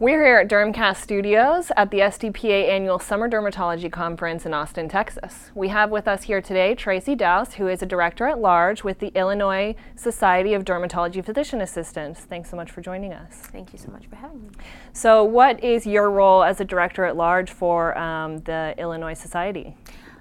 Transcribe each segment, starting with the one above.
We're here at Dermcast Studios at the SDPA Annual Summer Dermatology Conference in Austin, Texas. We have with us here today Tracee Douse, who is a director at large with the Illinois Society of Dermatology Physician Assistants. Thanks so much for joining us. Thank you so much for having me. So, what is your role as a director at large for um, the Illinois Society?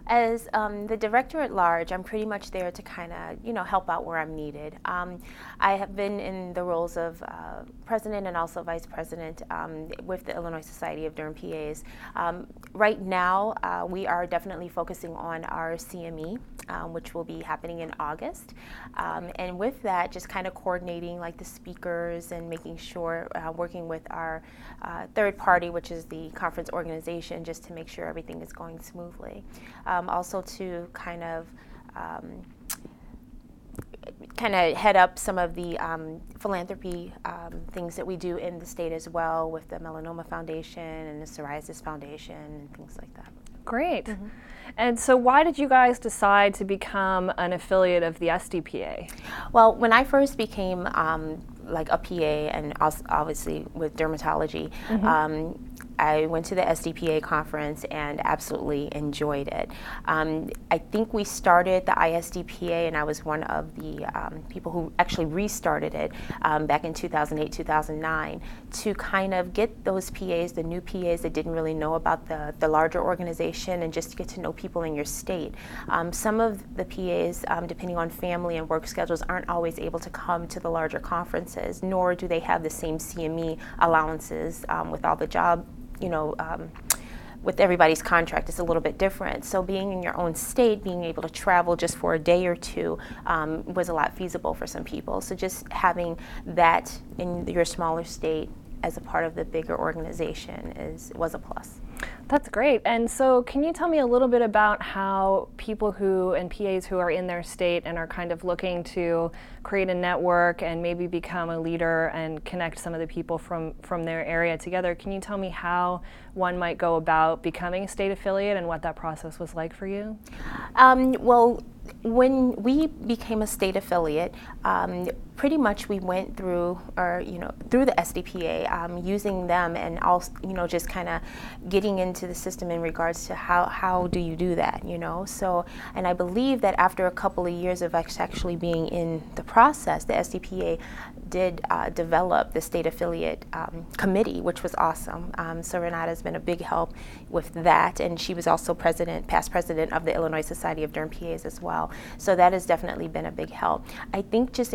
As um, the director at large, I'm pretty much there to kind of, you know, help out where I'm needed. Um, I have been in the roles of uh, president and also vice president um, with the Illinois Society of Derm PAs. Um, right now, uh, we are definitely focusing on our CME, um, which will be happening in August. Um, and with that, just kind of coordinating like the speakers and making sure, uh, working with our uh, third party, which is the conference organization, just to make sure everything is going smoothly um, also to kind of um, kind of head up some of the um, philanthropy um, things that we do in the state as well with the Melanoma Foundation and the Psoriasis Foundation and things like that. Great. Mm-hmm. And so, why did you guys decide to become an affiliate of the SDPA? Well, when I first became um, like a PA and obviously with dermatology, mm-hmm. um, I went to the SDPA conference and absolutely enjoyed it. Um, I think we started the ISDPA, and I was one of the um, people who actually restarted it um, back in 2008, 2009, to kind of get those PAs, the new PAs that didn't really know about the, the larger organization, and just to get to know people in your state. Um, some of the PAs, um, depending on family and work schedules, aren't always able to come to the larger conferences, nor do they have the same CME allowances um, with all the job you know, um, with everybody's contract it's a little bit different. So being in your own state, being able to travel just for a day or two um, was a lot feasible for some people. So just having that in your smaller state as a part of the bigger organization is was a plus. That's great. And so, can you tell me a little bit about how people who and PAs who are in their state and are kind of looking to create a network and maybe become a leader and connect some of the people from from their area together? Can you tell me how one might go about becoming a state affiliate and what that process was like for you? Um, well, when we became a state affiliate, um, pretty much we went through, or you know, through the SDPA, um, using them, and also, you know, just kind of getting into the system in regards to how how do you do that, you know. So, and I believe that after a couple of years of actually being in the process, the SDPA did uh, develop the state affiliate um, committee, which was awesome. Um, so Renata has been a big help with that, and she was also president, past president of the Illinois Society of Derm PAs as well. So that has definitely been a big help. I think just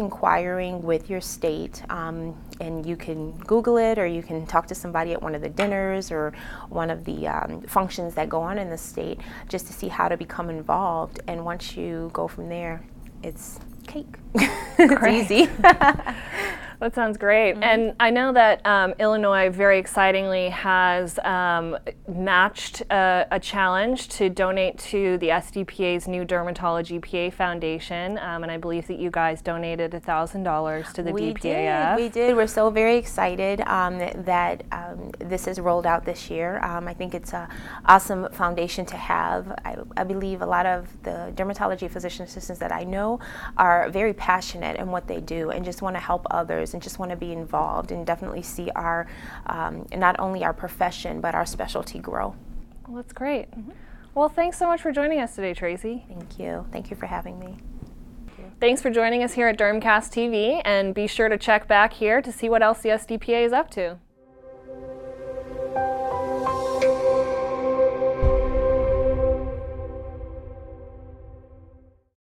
inquiring with your state, um, and you can Google it or you can talk to somebody at one of the dinners or one of the um, functions that go on in the state just to see how to become involved. And once you go from there, it's cake. it's easy. That sounds great. Mm-hmm. And I know that um, Illinois, very excitingly, has um, matched a, a, challenge to donate to the SDPA's new Dermatology PA Foundation. Um, and I believe that you guys donated $1,000 to the we DPAF. Did. We did. We're so very excited um, that um, this is rolled out this year. Um, I think it's an awesome foundation to have. I, I believe a lot of the dermatology physician assistants that I know are very passionate in what they do and just want to help others and just want to be involved and definitely see our, um, not only our profession, but our specialty grow. Well, that's great. Mm-hmm. Well, thanks so much for joining us today, Tracee. Thank you. Thank you for having me. Thanks for joining us here at Dermcast TV, and be sure to check back here to see what else the SDPA is up to.